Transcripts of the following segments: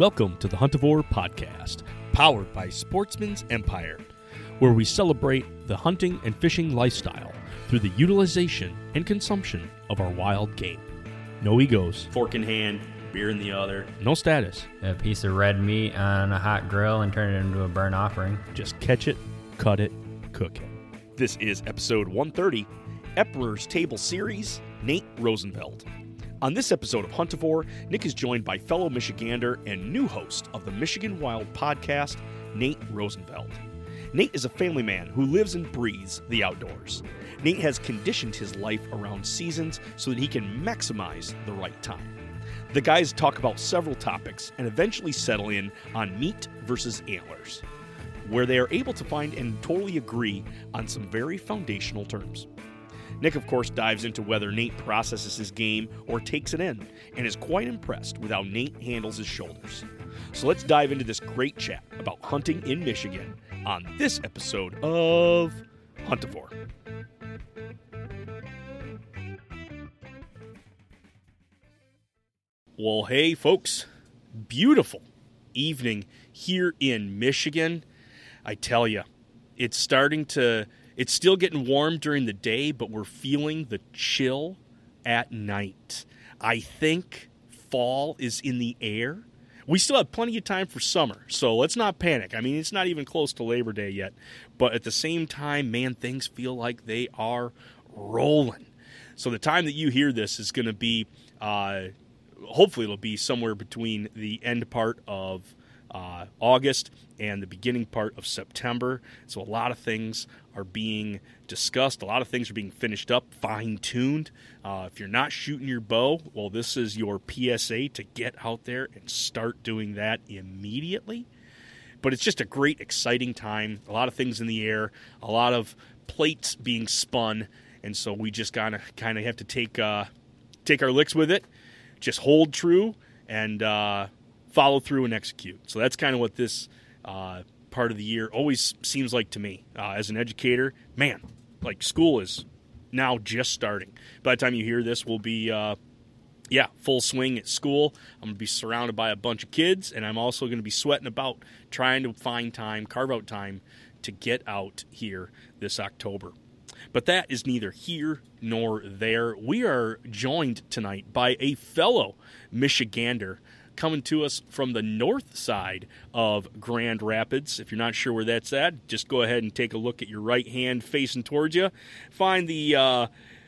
Welcome to the Huntavore Podcast, powered by Sportsman's Empire, where we celebrate the hunting and fishing lifestyle through the utilization and consumption of our wild game. No egos, fork in hand, beer in the other. no status. a piece of red meat on a hot grill and turn it into a burnt offering. Just catch it, cut it, cook it. This is episode 130, Emperor's Table Series, Nate Rozeveld. On this episode of Huntavore, Nick is joined by fellow Michigander and new host of the Michigan Wild podcast, Nate Rozeveld. Nate is a family man who lives and breathes the outdoors. Nate has conditioned his life around seasons so that he can maximize the right time. The guys talk about several topics and eventually settle in on meat versus antlers, where they are able to find and totally agree on some very foundational terms. Nick, of course, dives into whether Nate processes his game or takes it in, and is quite impressed with how Nate handles his shoulders. So let's dive into this great chat about hunting in Michigan on this episode of Huntavore. Well, hey, folks, beautiful evening here in Michigan. I tell you, it's starting to, it's still getting warm during the day, but we're feeling the chill at night. I think fall is in the air. We still have plenty of time for summer, so let's not panic. I mean, it's not even close to Labor Day yet, but at the same time, man, things feel like they are rolling. So the time that you hear this is going to be, uh, hopefully, it'll be somewhere between the end part of uh, August and the beginning part of September. So a lot of things are being discussed. A lot of things are being finished up, fine tuned. Uh, if you're not shooting your bow, well, this is your PSA to get out there and start doing that immediately. But it's just a great, exciting time. A lot of things in the air, a lot of plates being spun, and so we just gotta kind of have to take uh, take our licks with it. Just hold true and uh, follow through and execute. So that's kind of what this uh, part of the year always seems like to me uh, as an educator. Man, like school is now just starting. By the time you hear this, we'll be uh, yeah full swing at school. I'm gonna be surrounded by a bunch of kids, and I'm also gonna be sweating about trying to find time, carve out time to get out here this October. But that is neither here nor there. We are joined tonight by a fellow Michigander coming to us from the north side of Grand Rapids. If you're not sure where that's at, just go ahead and take a look at your right hand facing towards you. Find the uh,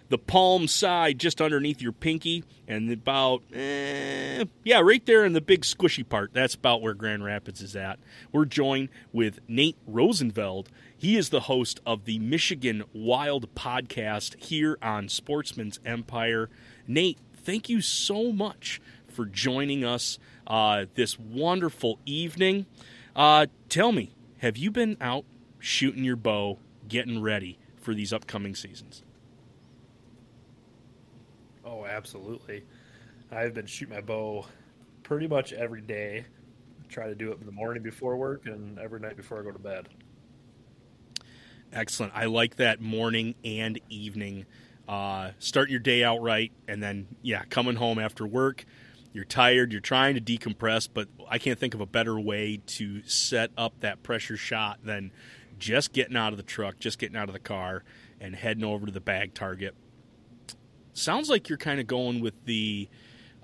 the palm side just underneath your pinky, and about eh, yeah, right there in the big squishy part. That's about where Grand Rapids is at. We're joined with Nate Rozeveld. He is the host of the Michigan Wild podcast here on Sportsman's Empire. Nate, thank you so much for joining us uh, this wonderful evening. Uh, tell me, have you been out shooting your bow, getting ready for these upcoming seasons? Oh, absolutely. I've been shooting my bow pretty much every day. Try to do it in the morning before work and every night before I go to bed. Excellent. I like that morning and evening. Uh, start your day out right, and then, yeah, coming home after work, you're tired, you're trying to decompress, but I can't think of a better way to set up that pressure shot than just getting out of the truck, just getting out of the car, and heading over to the bag target. Sounds like you're kind of going with the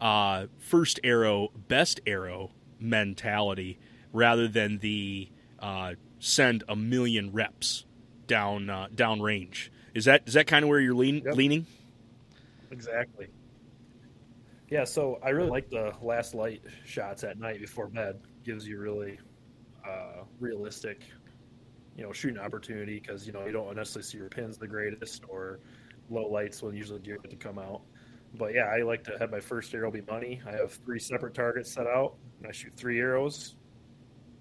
uh, first arrow, best arrow mentality rather than the uh, send a million reps down uh, down range. Is that is that kind of where you're lean, Yep. leaning? Exactly. Yeah, so I really like the last light shots at night before bed. Gives you really uh, realistic, you know, shooting opportunity because you know you don't necessarily see your pins the greatest or low lights when usually deer get to come out. But yeah, I like to have my first arrow be money. I have three separate targets set out, and I shoot three arrows,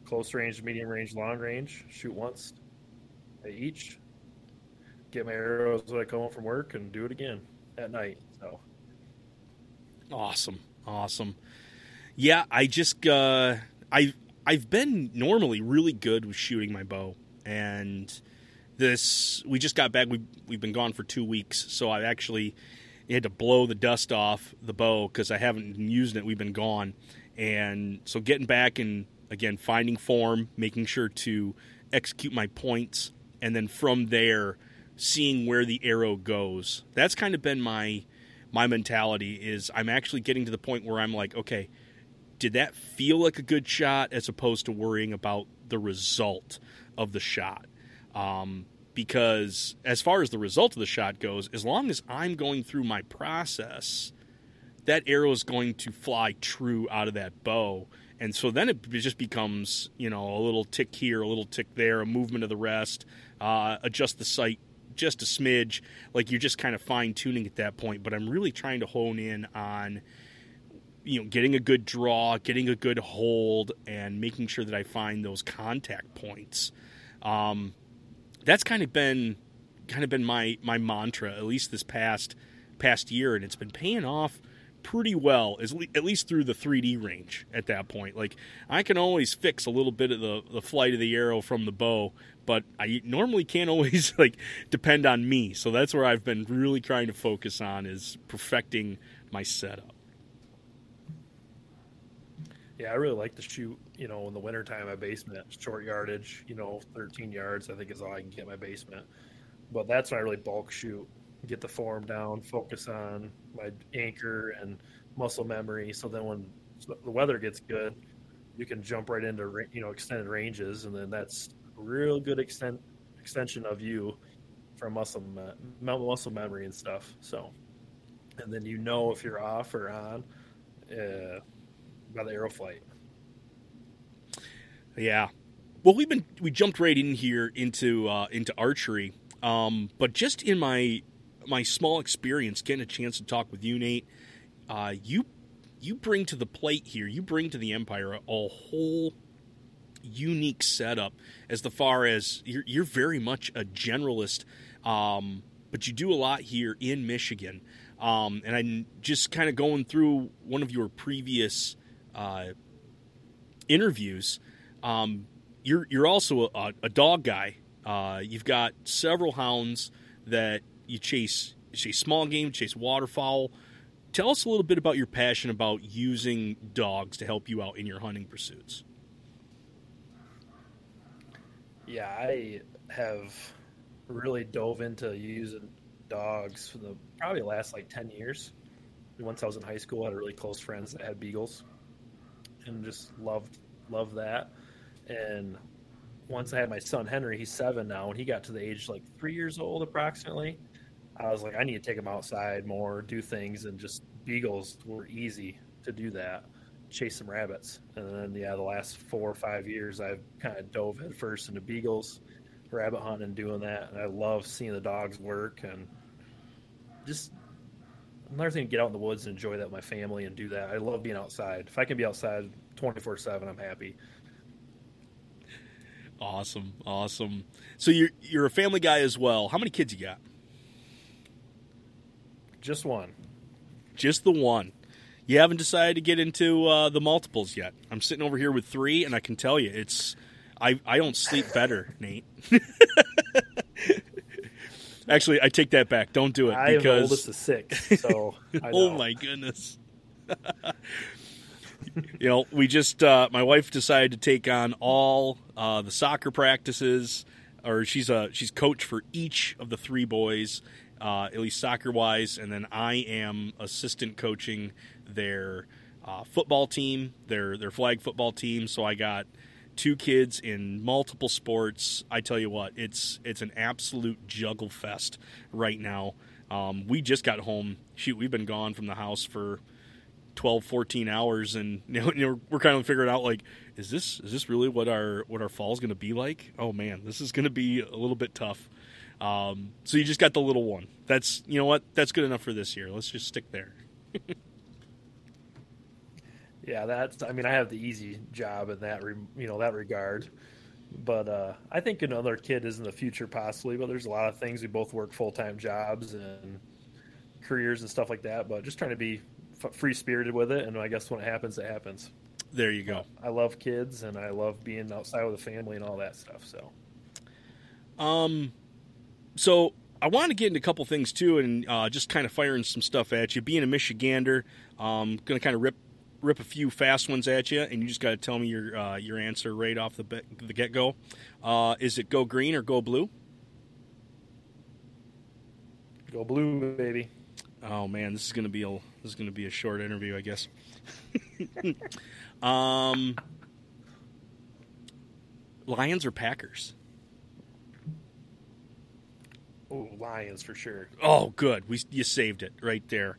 close range, medium range, long range. Shoot once at each. Get my arrows when I come home from work, and do it again at night. So Awesome, awesome. Yeah, I just uh, I I've been normally really good with shooting my bow, and this we just got back. We we've been gone for two weeks, so I actually had to blow the dust off the bow because I haven't using it. We've been gone, and so getting back and again finding form, making sure to execute my points, and then from there seeing where the arrow goes. That's kind of been my my mentality is I'm actually getting to the point where I'm like, okay, did that feel like a good shot as opposed to worrying about the result of the shot? Um, because as far as the result of the shot goes, as long as I'm going through my process, that arrow is going to fly true out of that bow. And so then it just becomes, you know, a little tick here, a little tick there, a movement of the rest, uh, adjust the sight just a smidge. Like you're just kind of fine tuning at that point. But I'm really trying to hone in on, you know, getting a good draw, getting a good hold, and making sure that I find those contact points. Um, that's kind of been kind of been my my mantra at least this past past year, and it's been paying off pretty well, at least through the 3D range at that point. Like I can always fix a little bit of the the flight of the arrow from the bow, but I normally can't always like depend on me. So that's where I've been really trying to focus on is perfecting my setup. yeah, I really like to shoot. You know, in the wintertime, my basement short yardage. You know, 13 yards I think is all I can get my basement. But that's when I really bulk shoot, get the form down, focus on my anchor and muscle memory. So then when the weather gets good, you can jump right into you know extended ranges, and then that's real good extent extension of you from muscle muscle memory and stuff. So, and then you know if you're off or on uh, by the arrow flight. Yeah. Well, we've been we jumped right in here into uh, into archery, um, but just in my my small experience, getting a chance to talk with you, Nate, uh, you you bring to the plate here. You bring to the Empire a, a whole unique setup as the far as you're, you're very much a generalist, um, but you do a lot here in Michigan. Um, and I'm just kind of going through one of your previous uh, interviews. Um, you're you're also a, a dog guy. Uh, you've got several hounds that you chase. You chase small game, chase waterfowl. Tell us a little bit about your passion about using dogs to help you out in your hunting pursuits. Yeah, I have really dove into using dogs for the probably last like ten years. Once I was in high school, I had really close friends that had beagles, and just loved loved that. And once I had my son Henry, he's seven now, and he got to the age like three years old approximately. I was like, I need to take them outside more, do things, and just beagles were easy to do that. Chase some rabbits, and then yeah, the last four or five years, I've kind of dove headfirst into beagles, rabbit hunting, and doing that. And I love seeing the dogs work, and just another thing to get out in the woods and enjoy that with my family and do that. I love being outside. If I can be outside twenty four seven, I'm happy. Awesome, awesome. So you're you're a family guy as well. How many kids you got? Just one. Just the one. You haven't decided to get into uh, the multiples yet. I'm sitting over here with three, and I can tell you, it's I I don't sleep better, Nate. Actually, I take that back. Don't do it I am the because oldest of six, so I oh my goodness. you know, we just uh, my wife decided to take on all uh, the soccer practices. or she's a she's coach for each of the three boys, uh, at least soccer wise, and then I am assistant coaching their uh, football team, their their flag football team. So I got two kids in multiple sports. I tell you what, it's it's an absolute juggle fest right now. Um, we just got home. Shoot, we've been gone from the house for 12, 14 hours, and you know, we're kind of figuring out like, is this is this really what our what our fall's going to be like? Oh man, this is going to be a little bit tough. Um, so you just got the little one. That's you know what? That's good enough for this year. Let's just stick there. yeah, that's. I mean, I have the easy job in that, re, you know, that regard. But uh, I think another kid is in the future possibly. But there's a lot of things. We both work full time jobs and careers and stuff like that. But just trying to be f- free spirited with it. And I guess when it happens, it happens. There you go. I love kids and I love being outside with the family and all that stuff. So, um, so I want to get into a couple things too, and uh, just kind of firing some stuff at you. Being a Michigander, um, going to kind of rip rip a few fast ones at you, and you just got to tell me your uh, your answer right off the be- the get go. Uh, is it go green or go blue? Go blue, baby. Oh man, this is gonna be a this is gonna be a short interview, I guess. um, Lions or Packers? Oh, Lions for sure. Oh, good. We you saved it right there.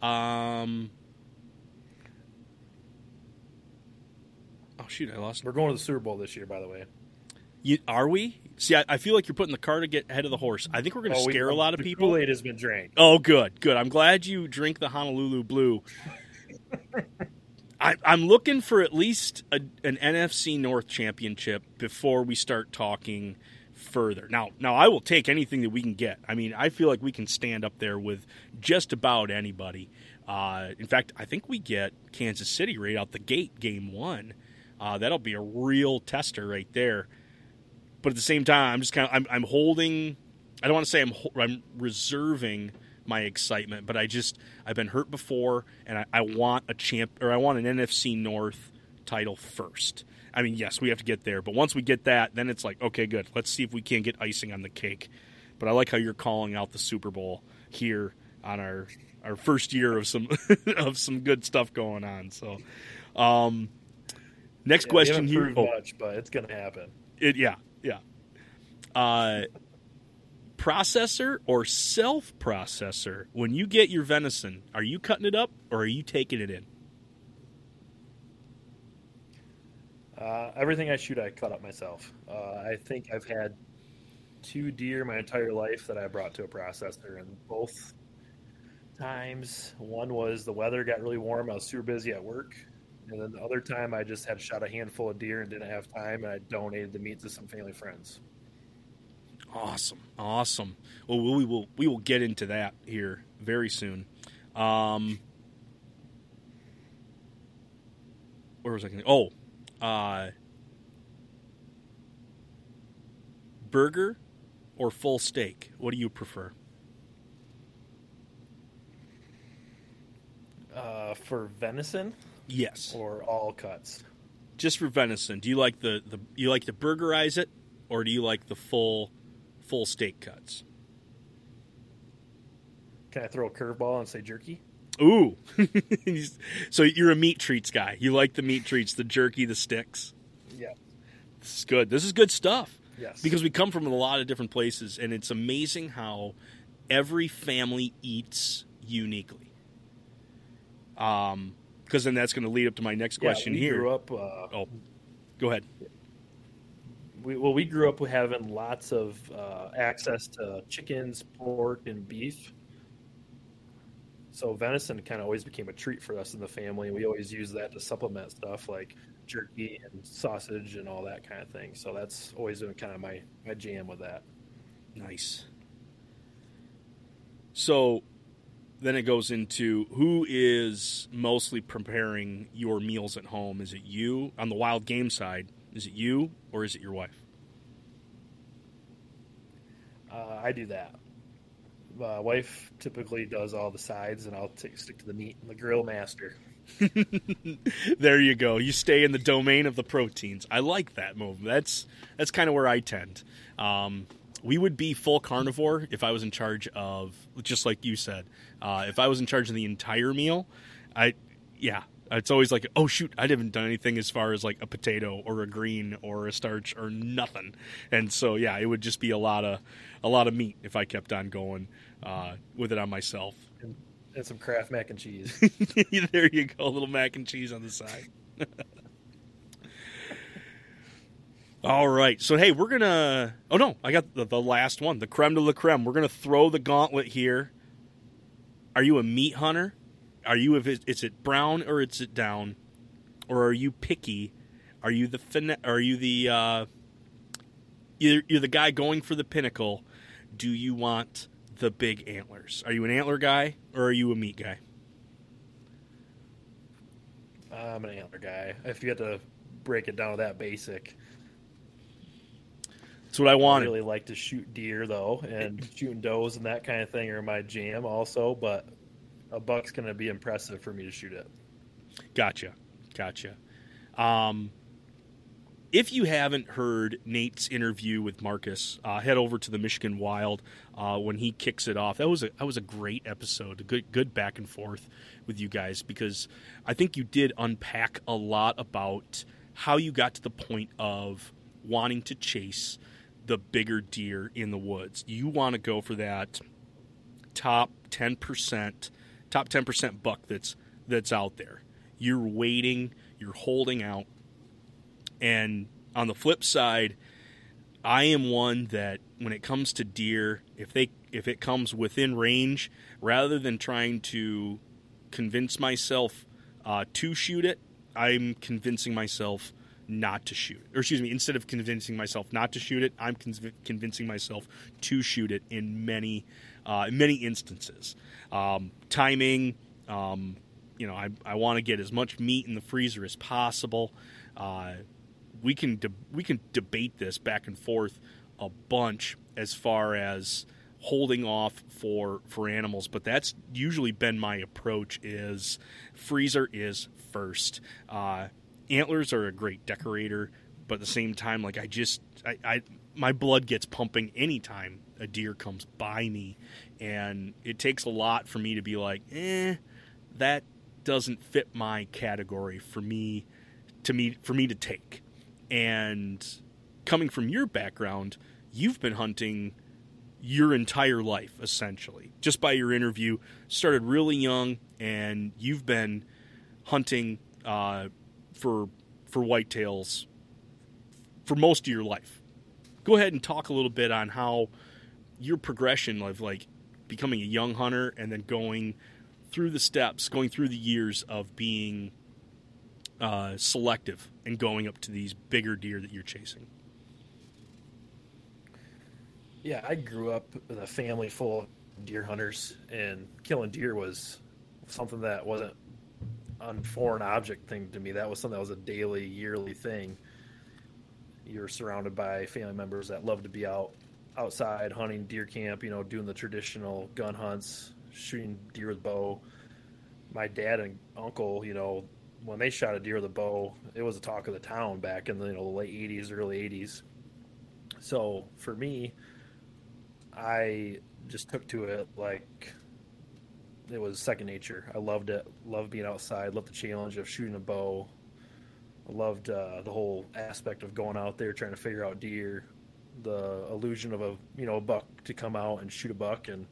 Um. Oh shoot! I lost. We're going to the Super Bowl this year, by the way. You, are we? See, I, I, feel like you're putting the cart ahead of the horse. I think we're going to oh, scare we, a lot of people. Kool Aid has been drank. Oh, good, good. I'm glad you drink the Honolulu Blue. I, am looking for at least a, an NFC North championship before we start talking further. Now, now I will take anything that we can get. I mean, I feel like we can stand up there with just about anybody. Uh, in fact, I think we get Kansas City right out the gate, game one. Uh, that'll be a real tester right there. But at the same time, I'm just kind of I'm, I'm holding. I don't want to say I'm I'm reserving my excitement, but I just I've been hurt before, and I, I want a champ or I want an NFC North title first. I mean, yes, we have to get there, but once we get that, then it's like, okay, good. Let's see if we can't get icing on the cake. But I like how you're calling out the Super Bowl here on our our first year of some of some good stuff going on. So, um, next yeah, question here. Oh, much, but it's going to happen. It, yeah, yeah. Uh, processor or self processor? When you get your venison, are you cutting it up or are you taking it in? Uh, everything I shoot, I cut up myself. Uh, I think I've had two deer my entire life that I brought to a processor, and both times, one was the weather got really warm. I was super busy at work, and then the other time, I just had shot a handful of deer and didn't have time, and I donated the meat to some family friends. Awesome, awesome. Well, we will we will get into that here very soon. Um, where was I going? Oh, uh, burger or full steak? What do you prefer? Uh, for venison? Yes. Or all cuts? Just for venison. Do you like the, the you like to burgerize it, or do you like the full full steak cuts? Can I throw a curveball and say jerky? Ooh. so you're a meat treats guy. You like the meat treats, the jerky, the sticks. Yeah. This is good. This is good stuff. Yes. Because we come from a lot of different places, and it's amazing how every family eats uniquely. Um, because then that's going to lead up to my next question yeah, we here. Grew up. Uh, oh, go ahead. We, well, we grew up having lots of uh, access to chickens, pork, and beef so venison kind of always became a treat for us in the family. and We always use that to supplement stuff like jerky and sausage and all that kind of thing. So that's always been kind of my, my jam with that. Nice. So then it goes into who is mostly preparing your meals at home? Is it you on the wild game side? Is it you or is it your wife? Uh, I do that uh, wife typically does all the sides, and I'll stick to the meat. I'm the grill master. there you go. You stay in the domain of the proteins. I like that move. That's that's kind of where I tend. Um, we would be full carnivore if I was in charge of, just like you said, uh, if I was in charge of the entire meal. I, yeah, it's always like, oh shoot, I haven't done anything as far as like a potato or a green or a starch or nothing. And so yeah, it would just be a lot of a lot of meat if I kept on going uh, with it on myself. And, and some Kraft mac and cheese. there you go, a little mac and cheese on the side. All right. So hey, we're gonna. Oh no, I got the, the last one, the creme de la creme. We're gonna throw the gauntlet here. Are you a meat hunter? Are you if it, is it brown or is it down, or are you picky? Are you the fin- Are you the uh, you're, you're the guy going for the pinnacle? Do you want the big antlers? Are you an antler guy or are you a meat guy? I'm an antler guy. If you had to break it down to that basic, that's what I wanted. I really like to shoot deer though, and shooting does and that kind of thing are my jam also. But a buck's going to be impressive for me to shoot it. Gotcha, gotcha. Um, if you haven't heard Nate's interview with Marcus, uh, head over to the Michigan Wild uh, when he kicks it off. That was a that was a great episode, a good good back and forth with you guys because I think you did unpack a lot about how you got to the point of wanting to chase the bigger deer in the woods. You want to go for that top 10%, top 10% buck that's that's out there. You're waiting, you're holding out. And on the flip side, I am one that when it comes to deer, if they if it comes within range, rather than trying to convince myself uh, to shoot it, I'm convincing myself not to shoot Or excuse me, instead of convincing myself not to shoot it, I'm conv- convincing myself to shoot it in many, uh, in many instances. Um, timing, um, you know, I, I want to get as much meat in the freezer as possible. Uh, we can de- we can debate this back and forth a bunch as far as holding off for for animals but that's usually been my approach is freezer is first uh, antlers are a great decorator, but at the same time, like I just, I, I my blood gets pumping anytime a deer comes by me, and it takes a lot for me to be like, eh, that doesn't fit my category for me to me for me to take. And coming from your background, you've been hunting your entire life essentially. Just by your interview, started really young, and you've been hunting uh, for for whitetails for most of your life. Go ahead and talk a little bit on how your progression of like becoming a young hunter and then going through the steps, going through the years of being uh, selective and going up to these bigger deer that you're chasing. Yeah, I grew up with a family full of deer hunters, and killing deer was something that wasn't on foreign object thing to me. That was something that was a daily, yearly thing. You're surrounded by family members that love to be out outside hunting deer camp, you know, doing the traditional gun hunts, shooting deer with bow. My dad and uncle, you know, when they shot a deer with a bow, it was the talk of the town back in the you know late '80s, early '80s. So for me, I just took to it like it was second nature. I loved it. Loved being outside. Loved the challenge of shooting a bow. I loved uh, the whole aspect of going out there trying to figure out deer. The illusion of a you know a buck to come out and shoot a buck, and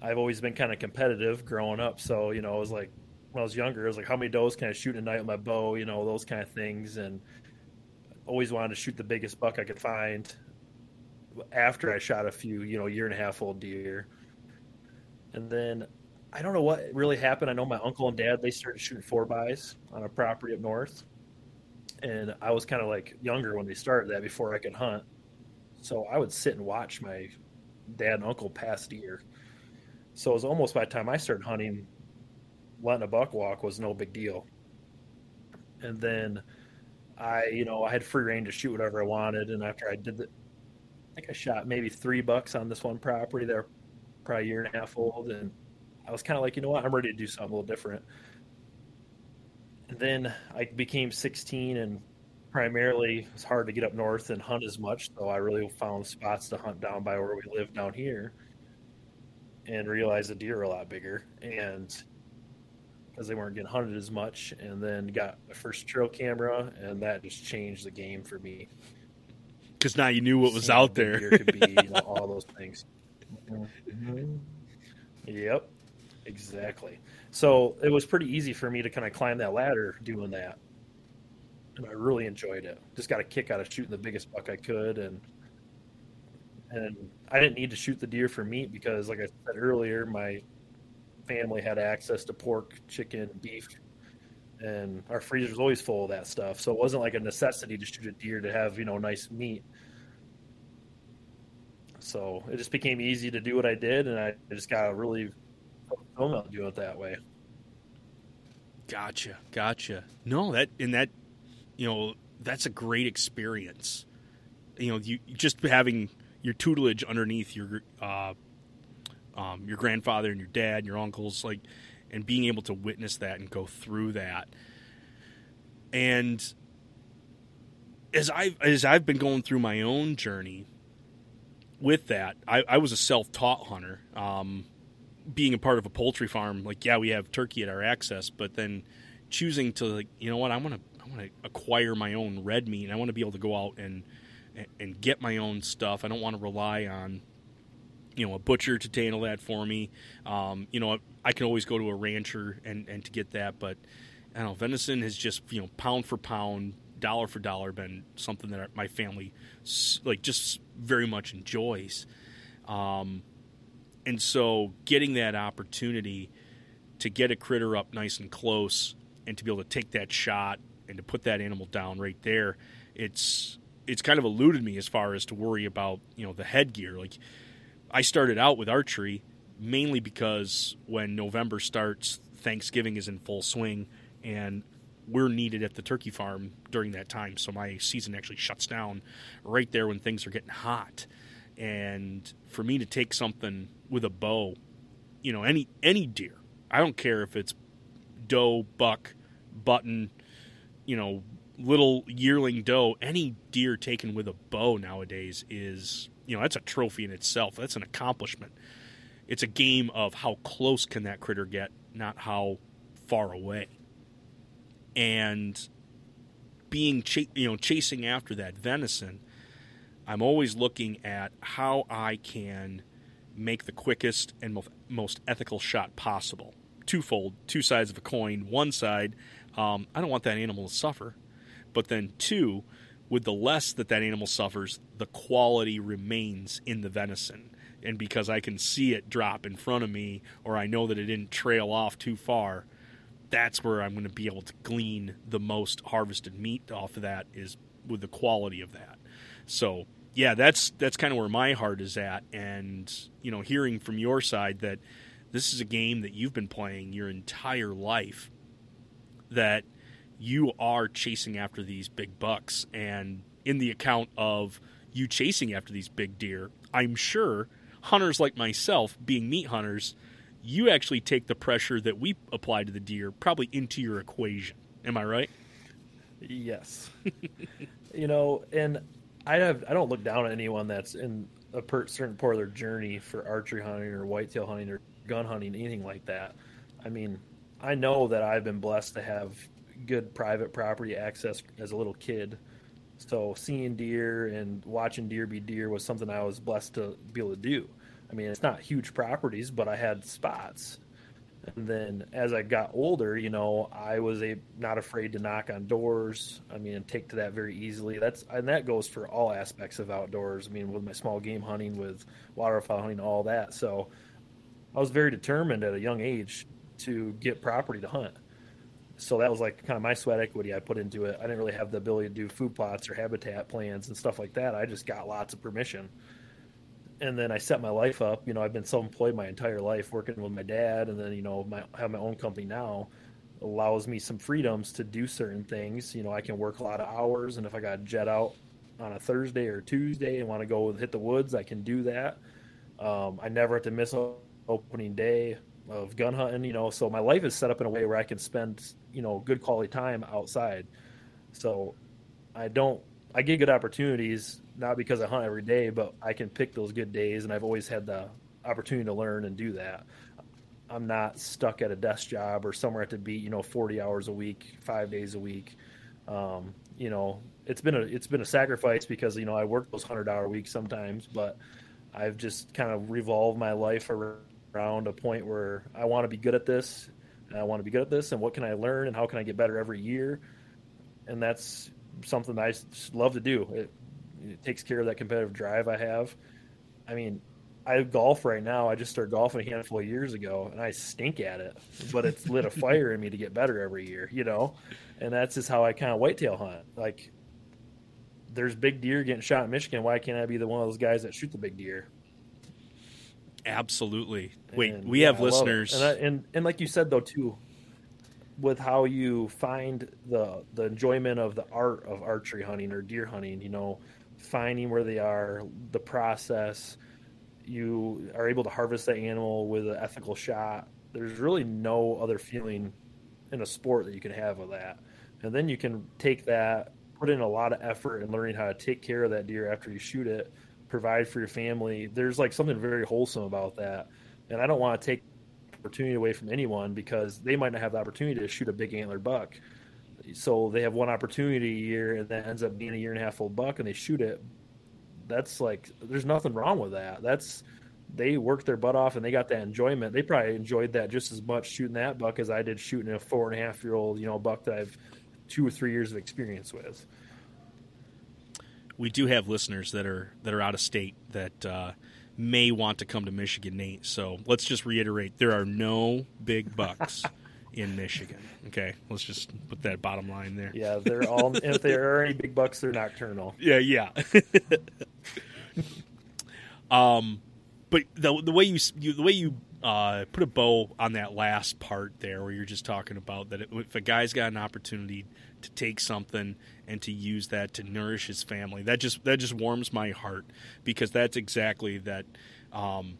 I've always been kind of competitive growing up. So you know, I was like when I was younger, I was like, how many does can I shoot a night with my bow? You know, those kind of things, and always wanted to shoot the biggest buck I could find. After I shot a few, you know, year and a half old deer, and then I don't know what really happened. I know my uncle and dad they started shooting four bys on a property up north, and I was kind of like younger when they started that before I could hunt. So I would sit and watch my dad and uncle pass deer. So it was almost by the time I started hunting, letting a buck walk was no big deal. And then I, you know, I had free reign to shoot whatever I wanted. And after I did that, I think I shot maybe three bucks on this one property. They're probably a year and a half old, and I was kind of like, you know what, I'm ready to do something a little different. And then I became 16 and primarily it's hard to get up north and hunt as much, so I really found spots to hunt down by where we live down here and realized the deer are a lot bigger. And because they weren't getting hunted as much and then got my first trail camera and that just changed the game for me. Because now you knew what was Seeing out the there. deer could be, you know, all those things. Mhm. yep. Exactly. So it was pretty easy for me to kind of climb that ladder doing that and i really enjoyed it just got a kick out of shooting the biggest buck i could and and I didn't need to shoot the deer for meat because, like I said earlier, my family had access to pork, chicken, beef, and our freezer was always full of that stuff. So it wasn't like a necessity to shoot a deer to have you know nice meat. So it just became easy to do what I did, and I just got really fulfillment doing it that way. Gotcha, gotcha. No, that and that, you know, that's a great experience. You know, you just having your tutelage underneath your uh, um, your grandfather and your dad and your uncles, like, and being able to witness that and go through that. And as I as I've been going through my own journey with that, I, I was a self taught hunter. Um, being a part of a poultry farm, like yeah, we have turkey at our access, but then choosing to like, you know what, I want to want to acquire my own red meat. And I want to be able to go out and and get my own stuff. I don't want to rely on you know a butcher to handle that for me. Um, you know, I can always go to a rancher and and to get that, but I don't know. Venison has just you know pound for pound, dollar for dollar been something that my family like just very much enjoys. Um, and so getting that opportunity to get a critter up nice and close and to be able to take that shot and to put that animal down right there, it's it's kind of eluded me as far as to worry about you know the headgear. Like I started out with archery mainly because when November starts, Thanksgiving is in full swing, and we're needed at the turkey farm during that time. So my season actually shuts down right there when things are getting hot. And for me to take something with a bow, you know, any any deer, I don't care if it's doe, buck, button, you know, little yearling doe, any deer taken with a bow nowadays is, you know, that's a trophy in itself. That's an accomplishment. It's a game of how close can that critter get, not how far away. And being, you know, chasing after that venison, I'm always looking at how I can make the quickest and most ethical shot possible. Twofold, two sides of a coin. One side, um, I don't want that animal to suffer. But then, two, with the less that that animal suffers, the quality remains in the venison. And because I can see it drop in front of me, or I know that it didn't trail off too far, that's where I'm going to be able to glean the most harvested meat off of that is with the quality of that. So yeah, that's that's kind of where my heart is at, and you know, hearing from your side that this is a game that you've been playing your entire life, that you are chasing after these big bucks. And in the account of you chasing after these big deer, I'm sure hunters like myself, being meat hunters, you actually take the pressure that we apply to the deer probably into your equation. Am I right? Yes. you know, and I have I don't look down on anyone that's in a per, certain part of their journey for archery hunting or whitetail hunting or gun hunting, anything like that. I mean, I know that I've been blessed to have good private property access as a little kid. So seeing deer and watching deer be deer was something I was blessed to be able to do. I mean, it's not huge properties, but I had spots. And then as I got older, you know, I was a, not afraid to knock on doors. I mean, take to that very easily. That's and that goes for all aspects of outdoors. I mean, with my small game hunting, with waterfowl hunting, all that. So I was very determined at a young age to get property to hunt so that was like kind of my sweat equity I put into it. I didn't really have the ability to do food plots or habitat plans and stuff like that. I just got lots of permission. And then I set my life up. You know, I've been self-employed my entire life, working with my dad, and then you know, my have my own company now. Allows me some freedoms to do certain things. You know, I can work a lot of hours, and if I got jet out on a Thursday or Tuesday and want to go hit the woods, I can do that. Um, I never have to miss opening day of gun hunting. You know, so my life is set up in a way where I can spend you know good quality time outside. So I don't. I get good opportunities not because I hunt every day, but I can pick those good days, and I've always had the opportunity to learn and do that. I'm not stuck at a desk job or somewhere at the beat, you know, 40 hours a week, five days a week. Um, you know, it's been a it's been a sacrifice because you know I work those hundred hour weeks sometimes, but I've just kind of revolved my life around a point where I want to be good at this, and I want to be good at this, and what can I learn, and how can I get better every year, and that's something that I love to do. It, it takes care of that competitive drive I have. I mean, I golf right now. I just started golfing a handful of years ago, and I stink at it. But it's lit a fire in me to get better every year, you know. And that's just how I kind of whitetail hunt. Like, there's big deer getting shot in Michigan. Why can't I be the one of those guys that shoot the big deer? Absolutely. Wait, And, we yeah, have I listeners. and, I, and and like you said though too, with how you find the the enjoyment of the art of archery hunting or deer hunting, you know, finding where they are, the process, you are able to harvest that animal with an ethical shot. There's really no other feeling in a sport that you can have with that. And then you can take that, put in a lot of effort in learning how to take care of that deer after you shoot it, provide for your family. There's like something very wholesome about that. And I don't want to take opportunity away from anyone because they might not have the opportunity to shoot a big antler buck. So they have one opportunity a year and that ends up being a year and a half old buck and they shoot it. That's like there's nothing wrong with that. That's they worked their butt off and they got that enjoyment. They probably enjoyed that just as much shooting that buck as I did shooting a four and a half year old, you know, buck that I've two or three years of experience with. We do have listeners that are that are out of state that uh, may want to come to Michigan, Nate. So let's just reiterate: there are no big bucks in Michigan. Okay, let's just put that bottom line there. Yeah, they're all. if there are any big bucks, they're nocturnal. Yeah, yeah. um, but the the way you, you the way you uh, put a bow on that last part there, where you're just talking about that if a guy's got an opportunity to take something and to use that to nourish his family, that just that just warms my heart because that's exactly that. Um,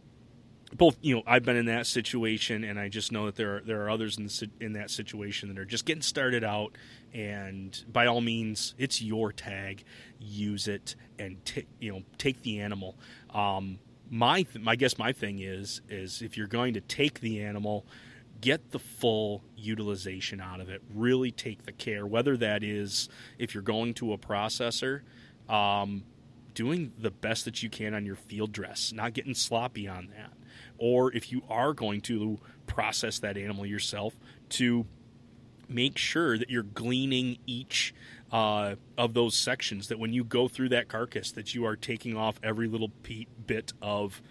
both you know I've been in that situation, and I just know that there are there are others in the, in that situation that are just getting started out, and by all means, it's your tag, use it, and t- you know take the animal. Um, my th- my guess my thing is is if you're going to take the animal, get the full utilization out of it. Really take the care, whether that is if you're going to a processor. Um, doing the best that you can on your field dress, not getting sloppy on that. Or if you are going to process that animal yourself, to make sure that you're gleaning each uh, of those sections. That when you go through that carcass, that you are taking off every little pe- bit of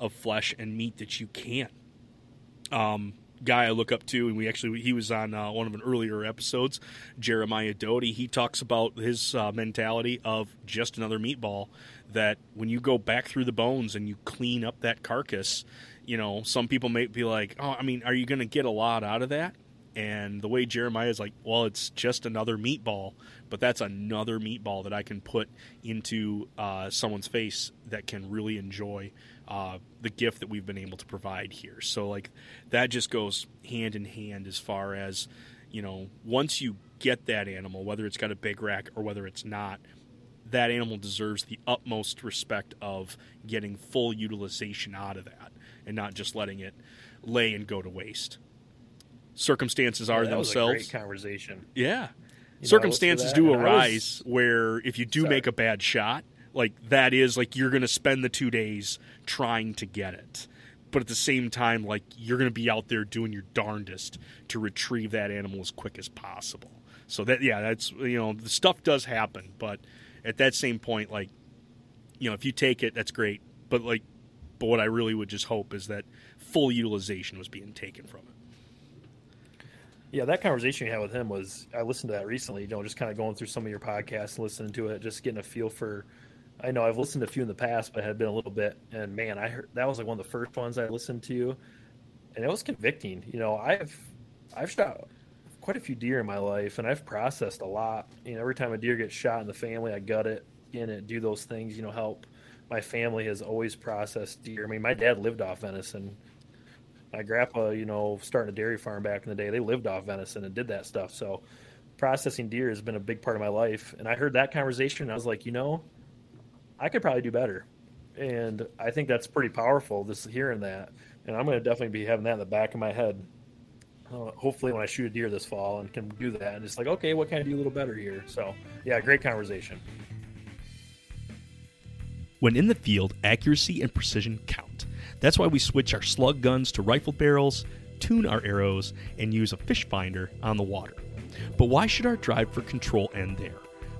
of flesh and meat that you can. Um, guy I look up to, and we actually he was on uh, one of an earlier episodes, Jeremiah Doty. He talks about his uh, mentality of just another meatball. That when you go back through the bones and you clean up that carcass, you know some people may be like, "Oh, I mean, are you going to get a lot out of that?" And the way Jeremiah is like, "Well, it's just another meatball, but that's another meatball that I can put into uh, someone's face that can really enjoy." Uh, the gift that we've been able to provide here. So like that just goes hand in hand as far as you know once you get that animal, whether it's got a big rack or whether it's not, that animal deserves the utmost respect of getting full utilization out of that and not just letting it lay and go to waste. Circumstances are Yeah, that was a themselves great conversation. yeah. You Circumstances do I was- arise where if you do Sorry. make a bad shot, like that is like you're going to spend the 2 days trying to get it. But at the same time like you're going to be out there doing your darndest to retrieve that animal as quick as possible. So that yeah, that's you know, the stuff does happen, but at that same point like you know, if you take it that's great, but like but what I really would just hope is that full utilization was being taken from it. Yeah, that conversation you had with him was I listened to that recently. You know, just kind of going through some of your podcasts listening to it, just getting a feel for. I know I've listened to a few in the past, but it had been a little bit. And man, I heard that was like one of the first ones I listened to, and it was convicting. You know, I've I've shot quite a few deer in my life, and I've processed a lot. You know, every time a deer gets shot in the family, I gut it, in it, do those things. You know, help. My family has always processed deer. I mean, my dad lived off venison My grandpa, you know, starting a dairy farm back in the day, they lived off venison and did that stuff. So processing deer has been a big part of my life. And I heard that conversation, and I was like, you know, I could probably do better. And I think that's pretty powerful, just hearing that. And I'm going to definitely be having that in the back of my head. Uh, hopefully, when I shoot a deer this fall and can do that, and it's like, okay, what can I do a little better here? So, yeah, great conversation. When in the field, accuracy and precision count. That's why we switch our slug guns to rifle barrels, tune our arrows, and use a fish finder on the water. But why should our drive for control end there?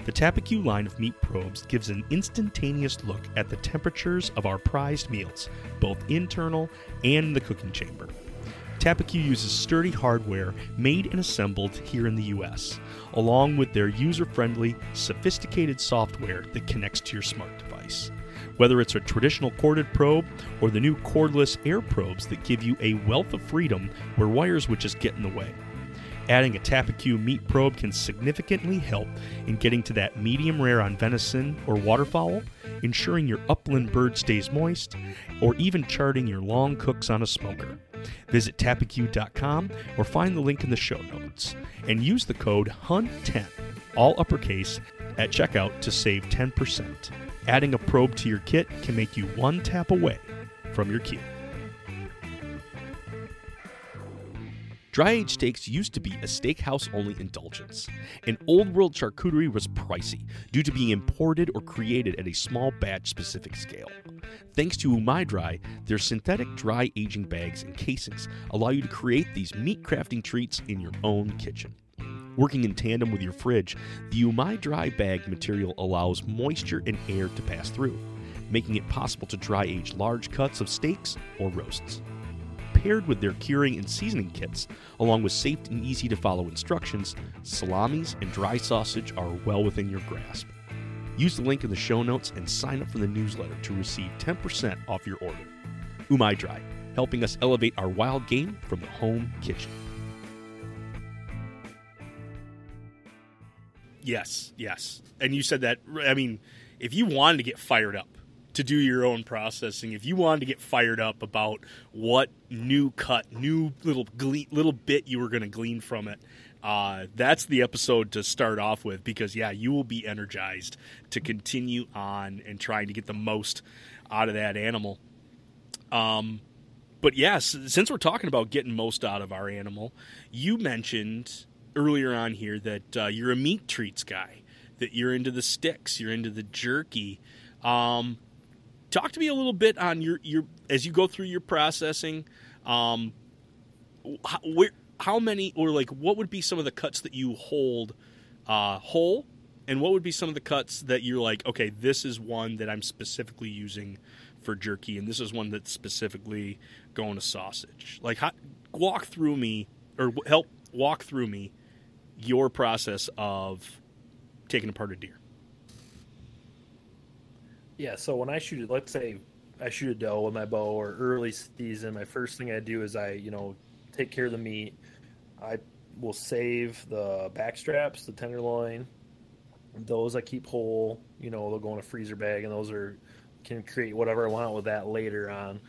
The Tappecue line of meat probes gives an instantaneous look at the temperatures of our prized meals, both internal and the cooking chamber. Tappecue uses sturdy hardware made and assembled here in the US, along with their user friendly, sophisticated software that connects to your smart device. Whether it's a traditional corded probe or the new cordless air probes that give you a wealth of freedom where wires would just get in the way. Adding a Tappecue meat probe can significantly help in getting to that medium rare on venison or waterfowl, ensuring your upland bird stays moist, or even charting your long cooks on a smoker. Visit tappecue.com or find the link in the show notes and use the code HUNT10, all uppercase, at checkout to save 10%. Adding a probe to your kit can make you one tap away from your queue. Dry aged steaks used to be a steakhouse only indulgence. And old world charcuterie was pricey due to being imported or created at a small batch specific scale. Thanks to Umai Dry, their synthetic dry aging bags and casings allow you to create these meat crafting treats in your own kitchen. Working in tandem with your fridge, the Umai Dry bag material allows moisture and air to pass through, making it possible to dry age large cuts of steaks or roasts paired with their curing and seasoning kits, along with safe and easy to follow instructions, salamis and dry sausage are well within your grasp. Use the link in the show notes and sign up for the newsletter to receive 10% off your order. Umai Dry, helping us elevate our wild game from the home kitchen. Yes, yes. And you said that, I mean, if you wanted to get fired up, to do your own processing. If you wanted to get fired up about what new cut, new little little bit you were going to glean from it, uh, that's the episode to start off with because yeah, you will be energized to continue on and trying to get the most out of that animal. Um, but yes, since we're talking about getting most out of our animal, you mentioned earlier on here that uh, you're a meat treats guy, that you're into the sticks, you're into the jerky. Um, talk to me a little bit on your your as you go through your processing. Um, how, where, how many or like what would be some of the cuts that you hold uh, whole, and what would be some of the cuts that you're like, okay, this is one that I'm specifically using for jerky, and this is one that's specifically going to sausage. Like, how, walk through me or help walk through me your process of taking apart a deer. Yeah, so when I shoot it, let's say I shoot a doe with my bow or early season, my first thing I do is I, you know, take care of the meat. I will save the back straps, the tenderloin. Those I keep whole. You know, they'll go in a freezer bag, and those are can create whatever I want with that later on.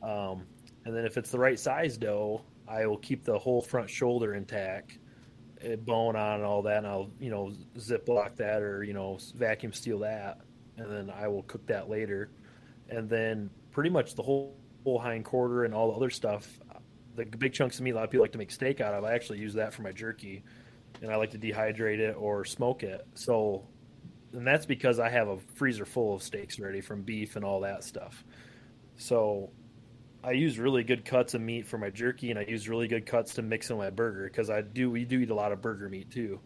Um, and then if it's the right size doe, I will keep the whole front shoulder intact, eh, bone on and all that, and I'll you know zip lock that or you know vacuum seal that and then I will cook that later. And then pretty much the whole, whole hind quarter and all the other stuff, the big chunks of meat a lot of people like to make steak out of. I actually use that for my jerky, and I like to dehydrate it or smoke it. So, and that's because I have a freezer full of steaks ready from beef and all that stuff. So, I use really good cuts of meat for my jerky, and I use really good cuts to mix in my burger because I do we do eat a lot of burger meat too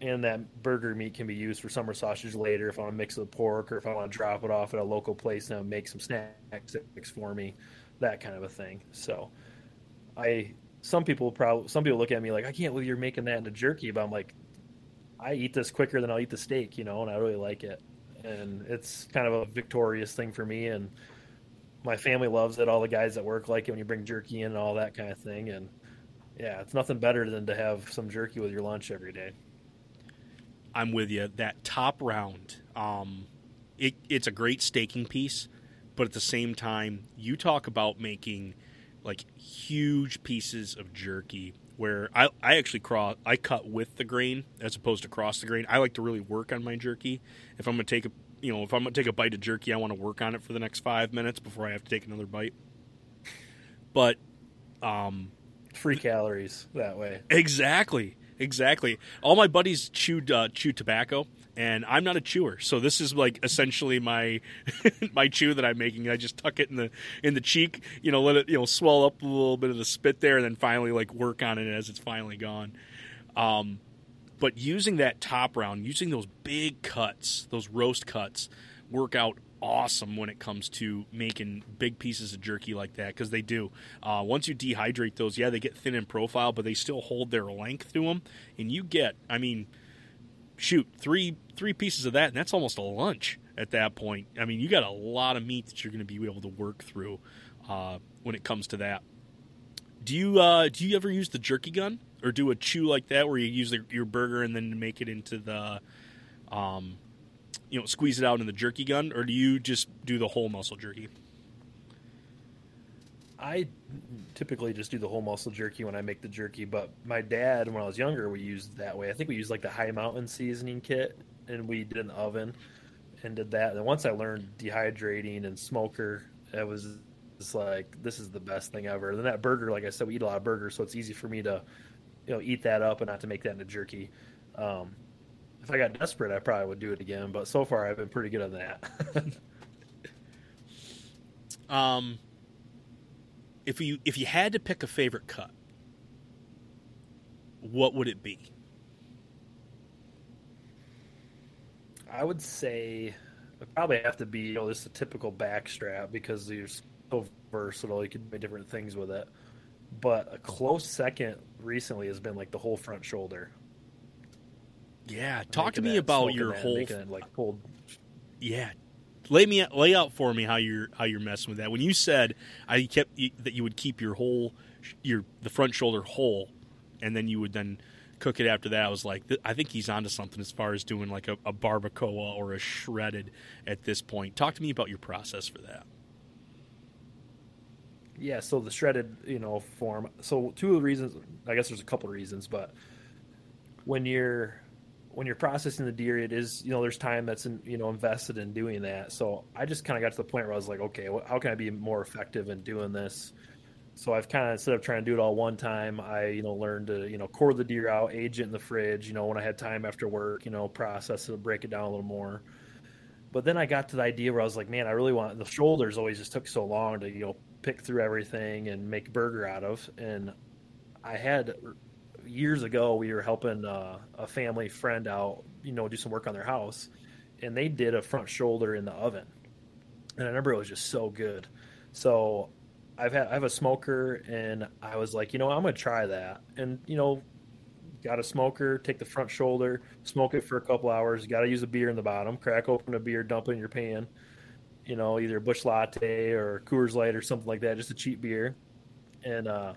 and that burger meat can be used for summer sausage later if I want to mix it with pork or if I want to drop it off at a local place and make some snacks for me, that kind of a thing. So, I some people probably some people look at me like I can't believe you're making that into jerky, but I'm like, I eat this quicker than I'll eat the steak, you know, and I really like it, and it's kind of a victorious thing for me, and my family loves it. All the guys at work like it when you bring jerky in and all that kind of thing, and yeah, it's nothing better than to have some jerky with your lunch every day. I'm with you. That top round, um, it, it's a great staking piece, but at the same time, you talk about making like huge pieces of jerky where I, I actually cross I cut with the grain as opposed to cross the grain. I like to really work on my jerky. If I'm gonna take a you know if I'm gonna take a bite of jerky, I want to work on it for the next five minutes before I have to take another bite. But um, Free calories that way. Exactly, exactly. All my buddies chewed uh, chew tobacco, and I'm not a chewer, so this is like essentially my my chew that I'm making. I just tuck it in the in the cheek, you know, let it you know swell up a little bit of the spit there, and then finally like work on it as it's finally gone. Um, but using that top round, using those big cuts, those roast cuts, work out awesome when it comes to making big pieces of jerky like that because they do. Uh, once you dehydrate those, yeah, they get thin in profile, but they still hold their length to them, and you get, I mean, shoot, three three pieces of that, and that's almost a lunch at that point. I mean, you got a lot of meat that you're going to be able to work through uh, when it comes to that. Do you uh, do you ever use the jerky gun or do a chew like that where you use the, your burger and then make it into the um, you know squeeze it out in the jerky gun, or do you just do the whole muscle jerky? I typically just do the whole muscle jerky when I make the jerky, but my dad, when I was younger, we used that way. I think we used like the Hi Mountain seasoning kit, and we did in the oven and did that. And once I learned dehydrating and smoker, it was just like this is the best thing ever. And then that burger, like I said, we eat a lot of burgers, so it's easy for me to, you know, eat that up and not to make that into jerky. Um, if I got desperate, I probably would do it again. But so far, I've been pretty good on that. um, if you if you had to pick a favorite cut, what would it be? I would say it probably have to be you know just a typical backstrap because you're so versatile. You can do different things with it. But a close second recently has been like the whole front shoulder. Yeah, talk to me about your whole. making like pulled. Yeah, lay me lay out for me how you're how you're messing with that. When you said I kept that you would keep your whole your the front shoulder whole, and then you would then cook it after that. I was like, I think he's onto something as far as doing like a, a barbacoa or a shredded at this point. Talk to me about your process for that. Yeah, so the shredded, you know, form. So two of the reasons, I guess there's a couple of reasons, but when you're when you're processing the deer, it is you know there's time that's in, you know invested in doing that. So I just kind of got to the point where I was like, okay, wh- how can I be more effective in doing this? So I've kind of instead of trying to do it all one time, I you know learned to you know core the deer out, age it in the fridge. You know when I had time after work, you know process it, break it down a little more. But then I got to the idea where I was like, man, I really want the shoulders. Always just took so long to you know pick through everything and make burger out of. And I had years ago we were helping uh, a family friend out, you know, do some work on their house, and they did a front shoulder in the oven, and I remember it was just so good. So I've had I have a smoker, and I was like, you know, I'm gonna try that, and you know, got a smoker, take the front shoulder, smoke it for a couple hours. Got to use a beer in the bottom, crack open a beer, dump it in your pan. You know, either a Busch Latte or Coors Light or something like that, just a cheap beer, and uh,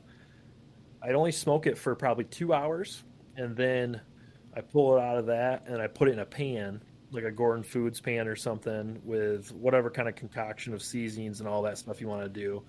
I'd only smoke it for probably two hours, and then I pull it out of that and I put it in a pan, like a Gordon Foods pan or something, with whatever kind of concoction of seasonings and all that stuff you want to do.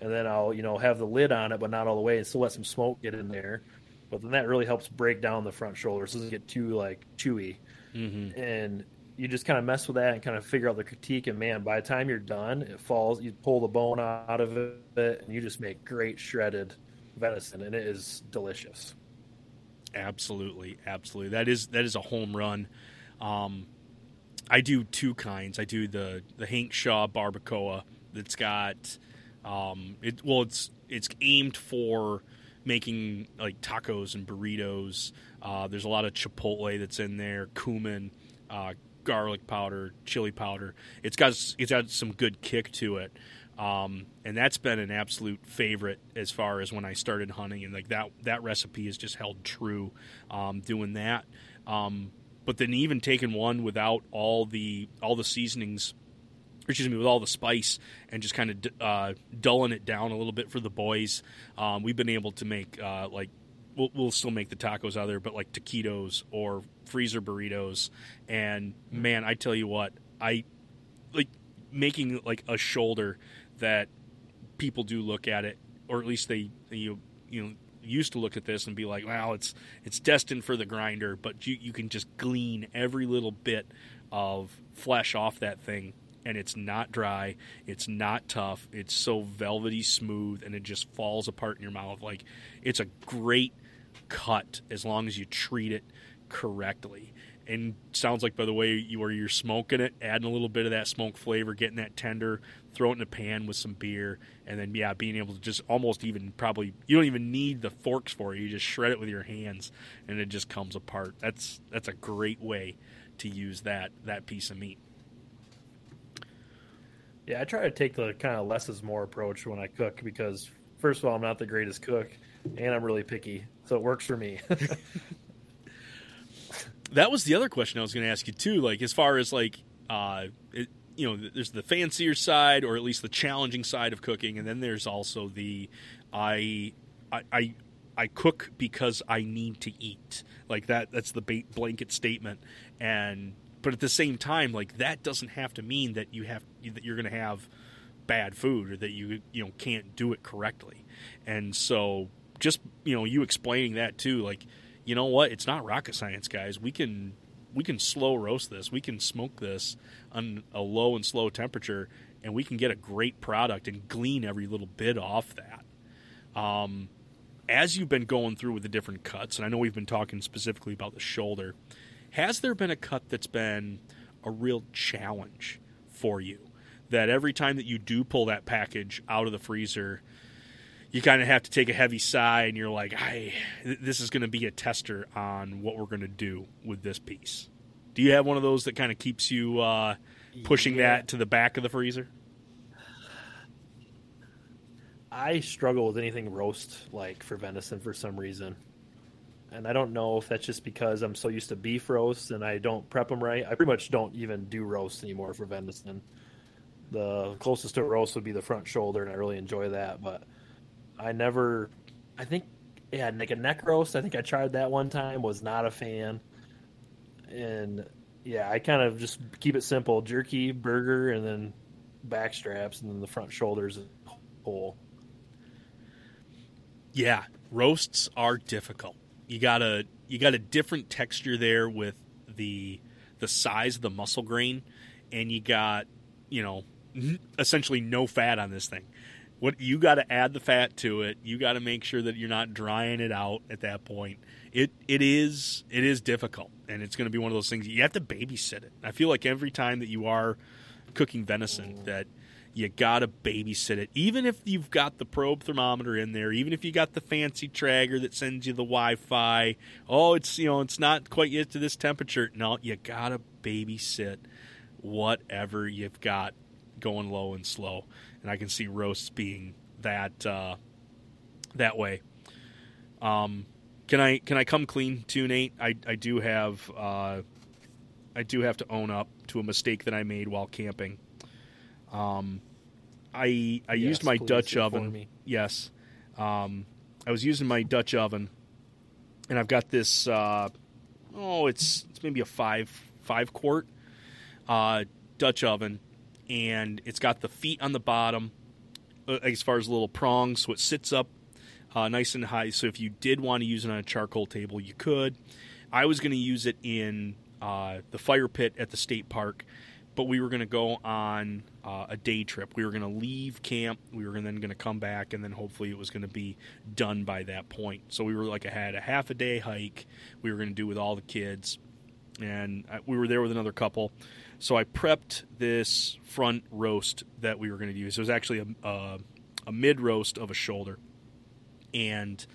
And then I'll, you know, have the lid on it, but not all the way, and still let some smoke get in there. But then that really helps break down the front shoulder, so it doesn't get too like chewy. Mm-hmm. And you just kind of mess with that and kind of figure out the critique. And man, by the time you're done, it falls. You pull the bone out of it, and you just make great shredded venison, and it is delicious. Absolutely, absolutely. That is that is a home run. Um, I do two kinds. I do the the Hank Shaw barbacoa that's got um, it. Well, it's it's aimed for making like tacos and burritos. Uh, there's a lot of chipotle that's in there, cumin, uh, garlic powder, chili powder. It's got it's got some good kick to it. Um, and that's been an absolute favorite as far as when I started hunting, and like that that recipe has just held true. Um, doing that, um, but then even taking one without all the all the seasonings, excuse me, with all the spice, and just kind of uh, dulling it down a little bit for the boys. Um, we've been able to make uh, like we'll, we'll still make the tacos out there, but like taquitos or freezer burritos. And man, I tell you what, I like making like a shoulder that people do look at it or at least they you you know used to look at this and be like, "Well, it's it's destined for the grinder," but you you can just glean every little bit of flesh off that thing and it's not dry, it's not tough, it's so velvety smooth and it just falls apart in your mouth like it's a great cut as long as you treat it correctly. And sounds like by the way you where you're smoking it, adding a little bit of that smoke flavor, getting that tender, throw it in a pan with some beer, and then yeah, being able to just almost even probably you don't even need the forks for it. You just shred it with your hands, and it just comes apart. That's that's a great way to use that that piece of meat. Yeah, I try to take the kind of less is more approach when I cook because first of all, I'm not the greatest cook, and I'm really picky, so it works for me. that was the other question I was going to ask you too. Like as far as like, uh, it, you know, there's the fancier side, or at least the challenging side of cooking, and then there's also the I, I, I, I cook because I need to eat. Like that. That's the blanket statement, and but at the same time, like that doesn't have to mean that you have that you're going to have bad food or that you you know can't do it correctly. And so, just you know, you explaining that too, like you know what? It's not rocket science, guys. We can we can slow roast this. We can smoke this on a low and slow temperature, and we can get a great product and glean every little bit off that. Um, as you've been going through with the different cuts, and I know we've been talking specifically about the shoulder, has there been a cut that's been a real challenge for you? That every time that you do pull that package out of the freezer, you kind of have to take a heavy sigh and you're like, I, this is going to be a tester on what we're going to do with this piece. Do you have one of those that kind of keeps you uh, pushing yeah. that to the back of the freezer? I struggle with anything roast like for venison for some reason. And I don't know if that's just because I'm so used to beef roasts and I don't prep them right. I pretty much don't even do roast anymore for venison. The closest to roast would be the front shoulder, and I really enjoy that. But I never. I think yeah, like a neck. I think I tried that one time. Was not a fan. And yeah, I kind of just keep it simple: jerky, burger, and then back straps, and then the front shoulders whole. Yeah, roasts are difficult. You got a you got a different texture there with the the size of the muscle grain, and you got you know essentially no fat on this thing what you got to add the fat to it. You got to make sure that you're not drying it out at that point. It it is it is difficult, and it's going to be one of those things you have to babysit it. I feel like every time that you are cooking venison, that you got to babysit it. Even if you've got the probe thermometer in there, even if you got the fancy Traeger that sends you the Wi-Fi. Oh, it's you know it's not quite yet to this temperature. No, you got to babysit whatever you've got going low and slow and I can see roasts being that uh, that way. Um, can I can I come clean to Nate? I, I do have uh, I do have to own up to a mistake that I made while camping. Um, I I yes, used my Dutch oven. Yes, um, I was using my Dutch oven, and I've got this. Uh, oh, it's it's maybe a five five quart uh, Dutch oven and it's got the feet on the bottom uh, as far as little prongs, so it sits up uh, nice and high. So if you did want to use it on a charcoal table, you could. I was going to use it in uh, the fire pit at the state park, but we were going to go on uh, a day trip. We were going to leave camp. We were then going to come back, and then hopefully it was going to be done by that point. So we were like, I had a half a day hike. We were going to do with all the kids, and uh, we were there with another couple. So I prepped this front roast that we were going to use. It was actually a, a, a mid roast of a shoulder, and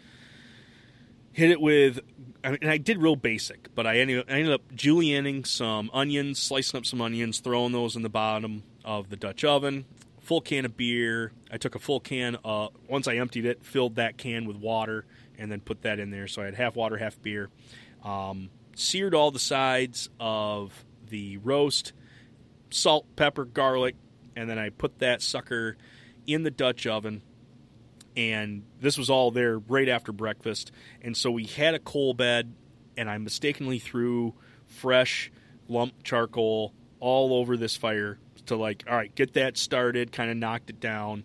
hit it with. and I did real basic, but I ended, I ended up julienning some onions, slicing up some onions, throwing those in the bottom of the Dutch oven. Full can of beer. I took a full can. Uh, once I emptied it, filled that can with water, and then put that in there. So I had half water, half beer. Um, seared all the sides of the roast, salt, pepper, garlic, and then I put that sucker in the Dutch oven. And this was all there right after breakfast. And so we had a coal bed, and I mistakenly threw fresh lump charcoal all over this fire to like, all right, get that started, kind of knocked it down,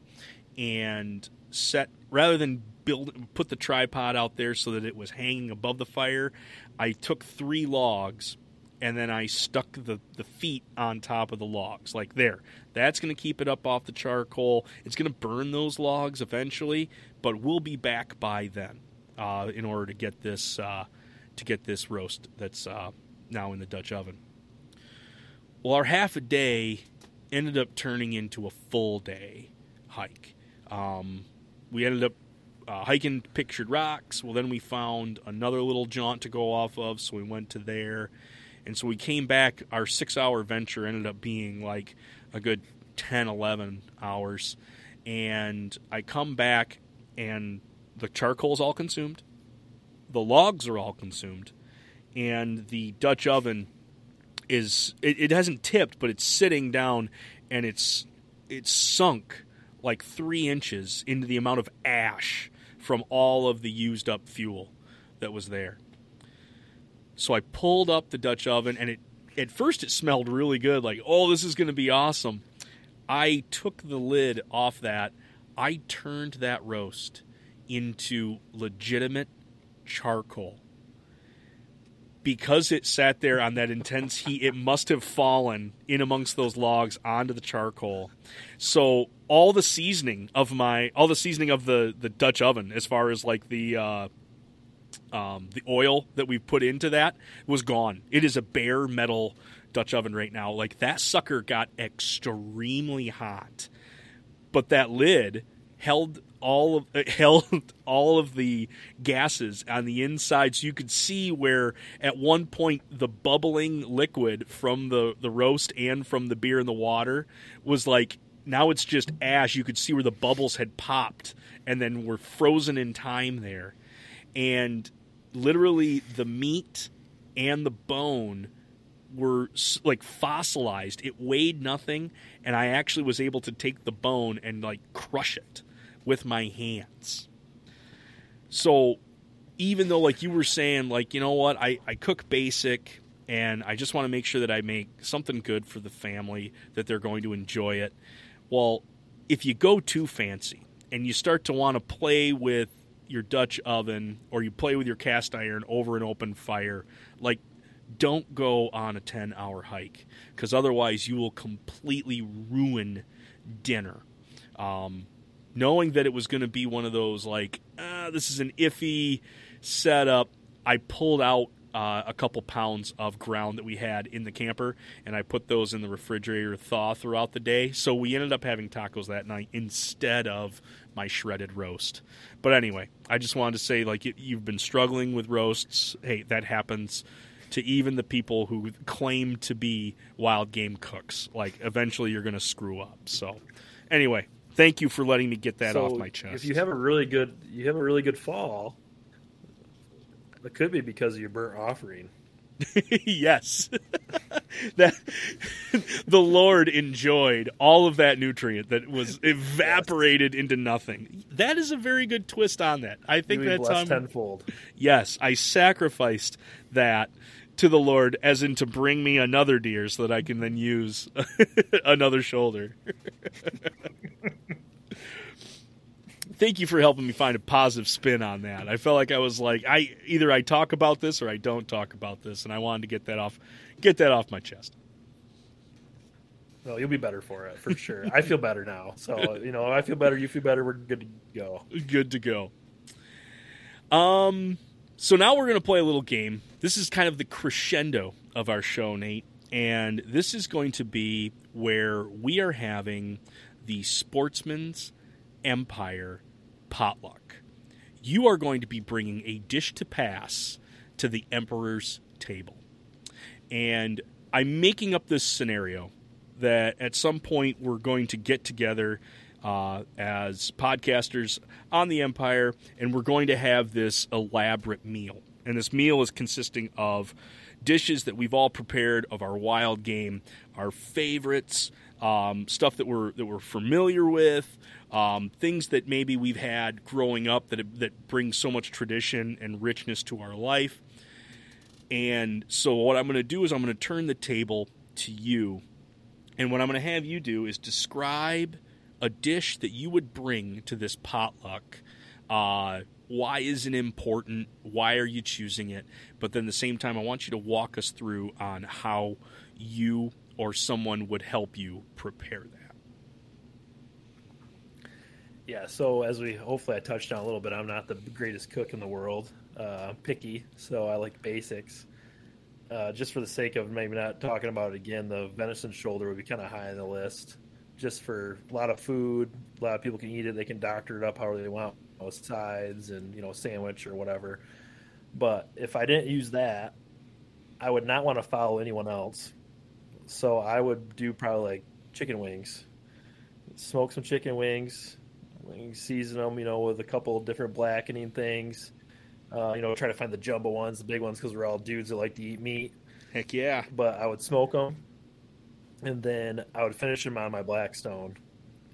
and set rather than build put the tripod out there so that it was hanging above the fire, I took three logs and then I stuck the, the feet on top of the logs, like there. That's going to keep it up off the charcoal. It's going to burn those logs eventually, but we'll be back by then uh, in order to get this uh, to get this roast that's uh, now in the Dutch oven. Well, our half a day ended up turning into a full day hike. Um, we ended up uh, hiking Pictured Rocks. Well, then we found another little jaunt to go off of, so we went to there. And so we came back. Our six hour venture ended up being like a good 10, 11 hours. And I come back, and the charcoal's all consumed, the logs are all consumed, and the Dutch oven is it, it hasn't tipped, but it's sitting down and it's it's sunk like three inches into the amount of ash from all of the used up fuel that was there. So I pulled up the Dutch oven, and it at first it smelled really good, like oh this is going to be awesome. I took the lid off that. I turned that roast into legitimate charcoal. Because it sat there on that intense heat, it must have fallen in amongst those logs onto the charcoal. So all the seasoning of my, all the seasoning of the the Dutch oven, as far as like the uh, um, the oil that we put into that, was gone. It is a bare metal Dutch oven right now. Like that sucker got extremely hot, but that lid held all of it held all of the gases on the inside so you could see where at one point the bubbling liquid from the the roast and from the beer and the water was like now it's just ash you could see where the bubbles had popped and then were frozen in time there and literally the meat and the bone were like fossilized it weighed nothing and i actually was able to take the bone and like crush it with my hands. So even though like you were saying like you know what I, I cook basic and I just want to make sure that I make something good for the family that they're going to enjoy it. Well, if you go too fancy and you start to want to play with your Dutch oven or you play with your cast iron over an open fire, like don't go on a 10 hour hike because otherwise you will completely ruin dinner. Um, knowing that it was going to be one of those like ah, this is an iffy setup. I pulled out uh, a couple pounds of ground that we had in the camper, and I put those in the refrigerator to thaw throughout the day. So we ended up having tacos that night instead of my shredded roast. But anyway, I just wanted to say, like, you've been struggling with roasts. Hey, that happens to even the people who claim to be wild game cooks. Like, eventually you're going to screw up. So, anyway, thank you for letting me get that so off my chest. If you have a really good, you have a really good fall. It could be because of your burnt offering. yes, that the Lord enjoyed all of that nutrient that was evaporated yes. into nothing. That is a very good twist on that. I think that's um, tenfold. Yes, I sacrificed that to the Lord, as in to bring me another deer, so that I can then use another shoulder thank you for helping me find a positive spin on that. I felt like I was like I either I talk about this or I don't talk about this, and I wanted to get that off get that off my chest. Well, you'll be better for it for sure. I feel better now, so you know I feel better. You feel better. We're good to go. Good to go. Um, so now we're gonna play a little game. This is kind of the crescendo of our show, Nate, and this is going to be where we are having the Sportsmen's Empire potluck. You are going to be bringing a dish to pass to the emperor's table. And I'm making up this scenario that at some point we're going to get together uh, as podcasters on the Empire and we're going to have this elaborate meal. And this meal is consisting of dishes that we've all prepared of our wild game, our favorites, um, stuff that we're that we're familiar with, um, things that maybe we've had growing up that that bring so much tradition and richness to our life. And so, what I'm going to do is I'm going to turn the table to you, and what I'm going to have you do is describe a dish that you would bring to this potluck Uh, why is it important? Why are you choosing it? But then at the same time, I want you to walk us through on how you or someone would help you prepare that. Yeah, so as we hopefully I touched on a little bit, I'm not the greatest cook in the world. Uh, I'm picky, so I like basics. Uh, just for the sake of maybe not talking about it again, the venison shoulder would be kind of high on the list. Just for a lot of food, a lot of people can eat it. They can doctor it up however they want, with sides and you know sandwich or whatever. But if I didn't use that, I would not want to follow anyone else. So I would do probably like chicken wings, smoke some chicken wings, season them, you know, with a couple of different blackening things. Uh, you know, try to find the jumbo ones, the big ones, because we're all dudes that like to eat meat. Heck yeah! But I would smoke them, and then I would finish them on my Blackstone,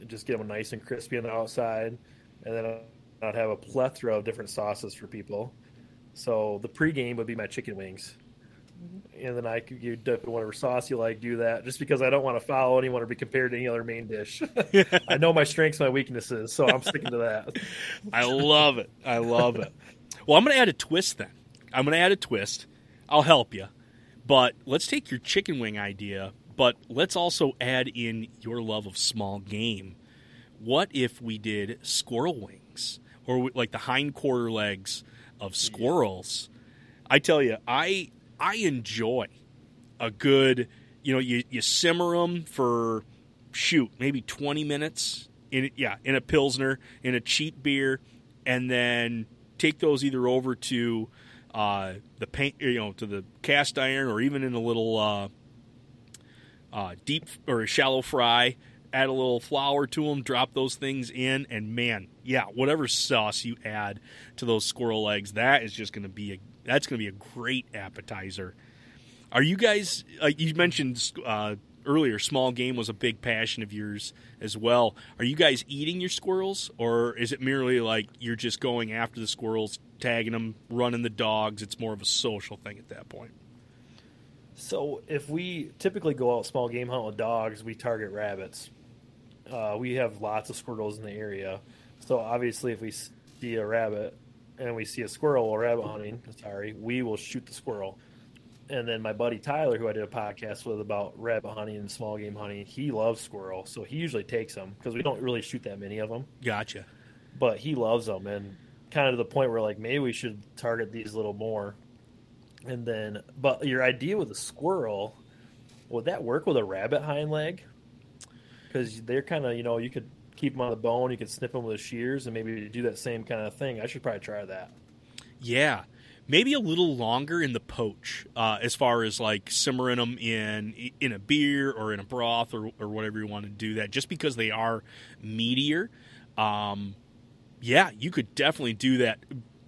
and just get them nice and crispy on the outside, and then I'd have a plethora of different sauces for people. So the pregame would be my chicken wings Mm-hmm. and then I could you dip in whatever sauce you like. Do that just because I don't want to follow anyone or be compared to any other main dish. I know my strengths, my weaknesses, so I'm sticking to that. I love it. I love it. Well, I'm going to add a twist then. I'm going to add a twist. I'll help you, but let's take your chicken wing idea, but let's also add in your love of small game. What if we did squirrel wings or like the hind quarter legs of squirrels? I tell you, I I enjoy a good, you know, you, you simmer them for shoot maybe 20 minutes in yeah in a pilsner in a cheap beer, and then take those either over to uh, the paint, you know, to the cast iron, or even in a little uh, uh, deep or shallow fry. Add a little flour to them, drop those things in, and man, yeah, whatever sauce you add to those squirrel legs, that is just going to be a that's going to be a great appetizer. Are you guys? Uh, you mentioned uh, earlier, small game was a big passion of yours as well. Are you guys eating your squirrels, or is it merely like you're just going after the squirrels, tagging them, running the dogs? It's more of a social thing at that point. So if we typically go out small game hunt with dogs, we target rabbits. Uh, we have lots of squirrels in the area, so obviously if we see a rabbit, and we see a squirrel or rabbit hunting, sorry, we will shoot the squirrel. And then my buddy Tyler, who I did a podcast with about rabbit hunting and small game hunting, he loves squirrel, so he usually takes them because we don't really shoot that many of them. Gotcha. But he loves them, and kind of to the point where like maybe we should target these a little more. And then, but your idea with a squirrel, would that work with a rabbit hind leg? Because they're kind of you know you could keep them on the bone. You can snip them with the shears and maybe do that same kind of thing. I should probably try that. Yeah, maybe a little longer in the poach, uh, as far as like simmering them in in a beer or in a broth or, or whatever you want to do that. Just because they are meatier, um, yeah, you could definitely do that.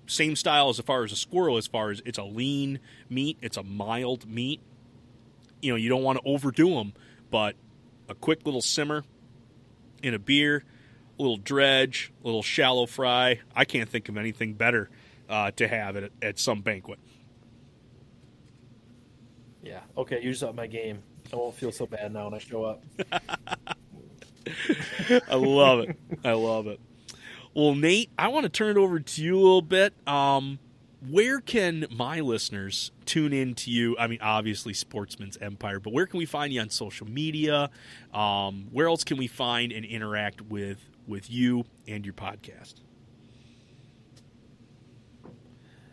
Same style as far as a squirrel, as far as it's a lean meat, it's a mild meat. You know, you don't want to overdo them, but a quick little simmer, in a beer, a little dredge, a little shallow fry. I can't think of anything better uh, to have at, at some banquet. Yeah. Okay. You just up my game. I won't feel so bad now when I show up. I love it. I love it. Well, Nate, I want to turn it over to you a little bit. Um, where can my listeners tune in to you? I mean, obviously, Sportsmen's Empire, but where can we find you on social media? Um, where else can we find and interact with with you and your podcast?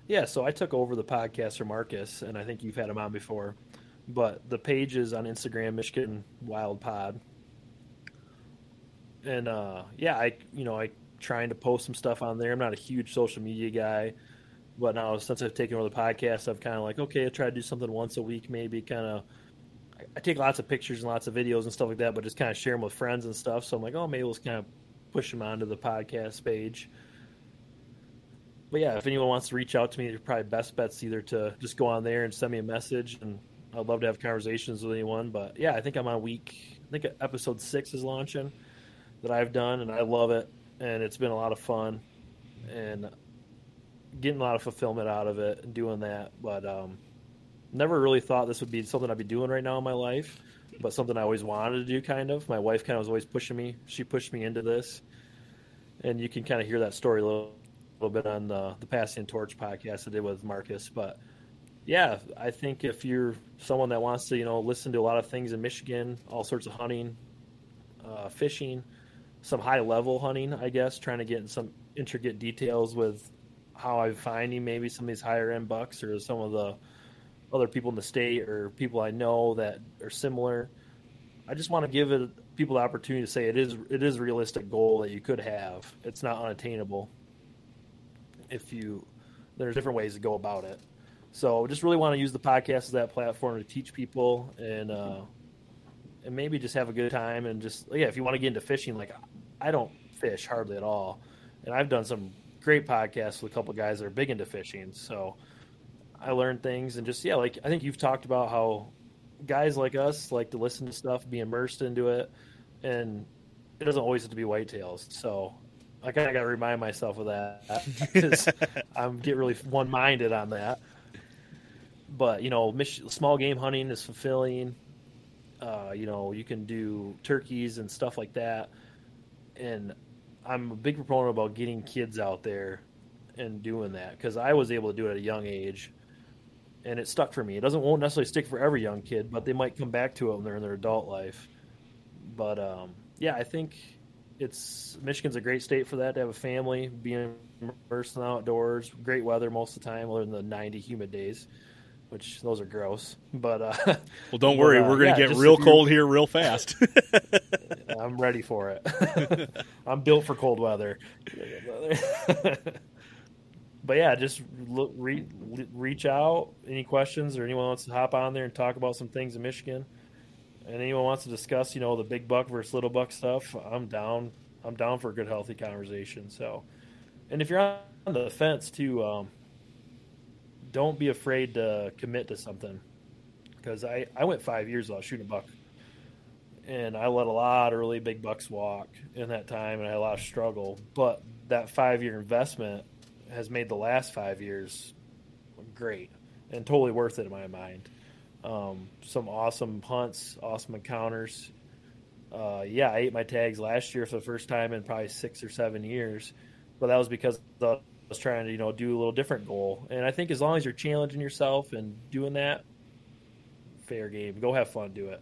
Yeah, so I took over the podcast for Marcus, and I think you've had him on before. But the page is on Instagram, Michigan Wild Pod, and uh, yeah, I you know I trying to post some stuff on there. I'm not a huge social media guy. But now since I've taken over the podcast, I've kind of like, okay, I'll try to do something once a week, maybe kind of. I take lots of pictures and lots of videos and stuff like that, but just kind of share them with friends and stuff. So I'm like, oh, maybe let's kind of push them onto the podcast page. But yeah, if anyone wants to reach out to me, your probably best bet's either to just go on there and send me a message, and I'd love to have conversations with anyone. But yeah, I think I'm on week. I think episode six is launching that I've done, and I love it, and it's been a lot of fun, and getting a lot of fulfillment out of it and doing that. But um, never really thought this would be something I'd be doing right now in my life, but something I always wanted to do. Kind of. My wife kind of was always pushing me. She pushed me into this, and you can kind of hear that story a little little bit on the the Passing Torch podcast I did with Marcus, but yeah, I think if you're someone that wants to, you know, listen to a lot of things in Michigan, all sorts of hunting, uh, fishing, some high level hunting, I guess, trying to get in some intricate details with how I'm finding maybe some of these higher end bucks or some of the other people in the state or people I know that are similar. I just want to give it people the opportunity to say it is it is a realistic goal that you could have. It's not unattainable. If you there's different ways to go about it. So just really want to use the podcast as that platform to teach people and uh, and maybe just have a good time and just yeah, if you want to get into fishing, like I don't fish hardly at all, and I've done some great podcast with a couple guys that are big into fishing. So I learned things and just yeah, like I think you've talked about how guys like us like to listen to stuff, be immersed into it, and it doesn't always have to be whitetails. So I kind of got to remind myself of that because I'm get really one minded on that. But you know, small game hunting is fulfilling. Uh, you know, you can do turkeys and stuff like that, and I'm a big proponent about getting kids out there and doing that because I was able to do it at a young age, and it stuck for me. It doesn't won't necessarily stick for every young kid, but they might come back to it when they're in their adult life. But um, yeah, I think it's Michigan's a great state for that to have a family, being immersed in the outdoors, great weather most of the time, other than the 90 humid days, which those are gross. But uh, well, don't worry, uh, we're going to yeah, get real cold here real fast. I'm ready for it. I'm built for cold weather. but yeah, just look, re, reach out. Any questions or anyone wants to hop on there and talk about some things in Michigan, and anyone wants to discuss, you know, the big buck versus little buck stuff, I'm down. I'm down for a good, healthy conversation. So, and if you're on the fence too, um, don't be afraid to commit to something. Because I, I went five years without shooting a buck, and I let a lot of really big bucks walk in that time, and I had a lot of struggle. But that five year investment has made the last five years great and totally worth it in my mind. Um, some awesome hunts, awesome encounters. Uh, yeah, I ate my tags last year for the first time in probably six or seven years, but that was because I was trying to you know do a little different goal. And I think as long as you're challenging yourself and doing that, fair game. Go have fun, do it.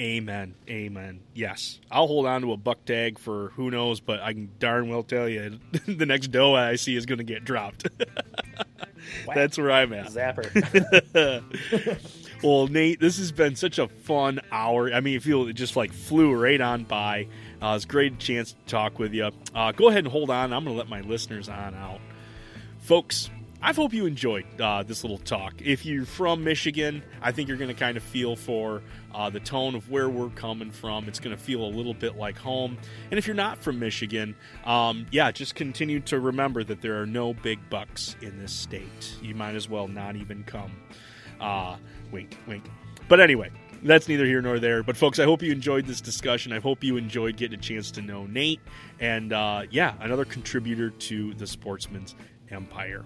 Amen. Amen. Yes. I'll hold on to a buck tag for who knows, but I can darn well tell you the next doe I see is going to get dropped. That's where I'm at. Zapper. well, Nate, this has been such a fun hour. I mean, I feel it just like flew right on by. Uh, it's a great chance to talk with you. Uh, go ahead and hold on. I'm going to let my listeners on out. Folks, I hope you enjoyed uh, this little talk. If you're from Michigan, I think you're going to kind of feel for uh, the tone of where we're coming from. It's going to feel a little bit like home. And if you're not from Michigan, um, yeah, just continue to remember that there are no big bucks in this state. You might as well not even come. Uh, wink, wink. But anyway, that's neither here nor there. But folks, I hope you enjoyed this discussion. I hope you enjoyed getting a chance to know Nate, and uh, yeah, another contributor to the Sportsmen's Empire.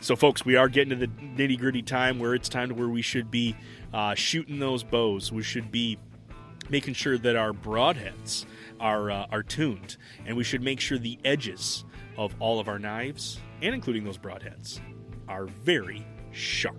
So, folks, we are getting to the nitty gritty time where it's time to where we should be uh, shooting those bows. We should be making sure that our broadheads are uh, are tuned, and we should make sure the edges of all of our knives, and including those broadheads, are very sharp.